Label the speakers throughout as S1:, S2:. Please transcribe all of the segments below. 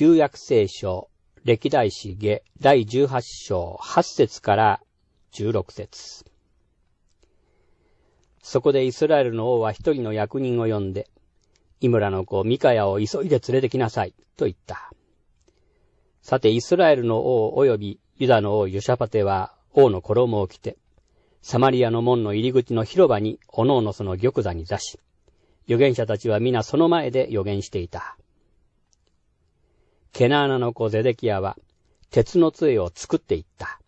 S1: 旧約聖書、歴代史下第18章8節から16節そこでイスラエルの王は一人の役人を呼んで、イムラの子ミカヤを急いで連れてきなさい、と言った。さて、イスラエルの王及びユダの王ユシャパテは王の衣を着て、サマリアの門の入り口の広場におのおのその玉座に座し、預言者たちは皆その前で預言していた。ケナーナの子ゼデキヤは、鉄の杖を作っていった。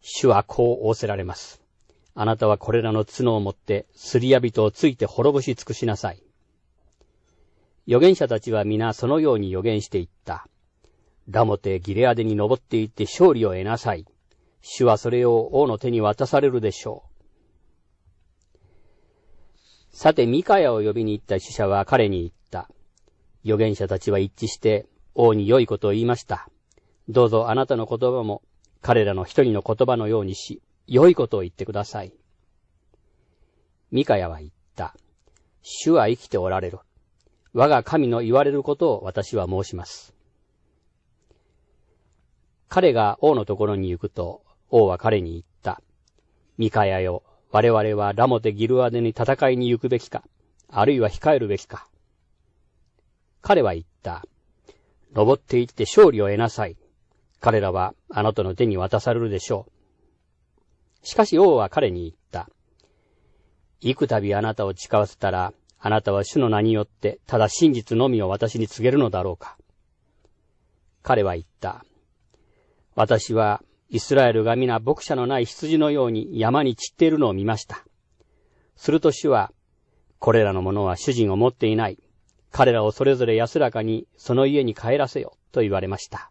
S1: 主はこう仰せられます。あなたはこれらの角を持って、すりや人をついて滅ぼし尽くしなさい。預言者たちは皆そのように預言していった。ラモテ・ギレアデに登っていって勝利を得なさい。主はそれを王の手に渡されるでしょう。さて、ミカヤを呼びに行った死者は彼に言った。預言者たちは一致して王に良いことを言いました。どうぞあなたの言葉も彼らの一人の言葉のようにし、良いことを言ってください。ミカヤは言った。主は生きておられる。我が神の言われることを私は申します。彼が王のところに行くと、王は彼に言った。ミカヤよ、我々はラモテ・ギルアデに戦いに行くべきか、あるいは控えるべきか。彼は言った。登って行って勝利を得なさい。彼らはあなたの手に渡されるでしょう。しかし王は彼に言った。幾度あなたを誓わせたら、あなたは主の名によって、ただ真実のみを私に告げるのだろうか。彼は言った。私はイスラエルが皆牧者のない羊のように山に散っているのを見ました。すると主は、これらの者は主人を持っていない。彼らをそれぞれ安らかにその家に帰らせよ、と言われました。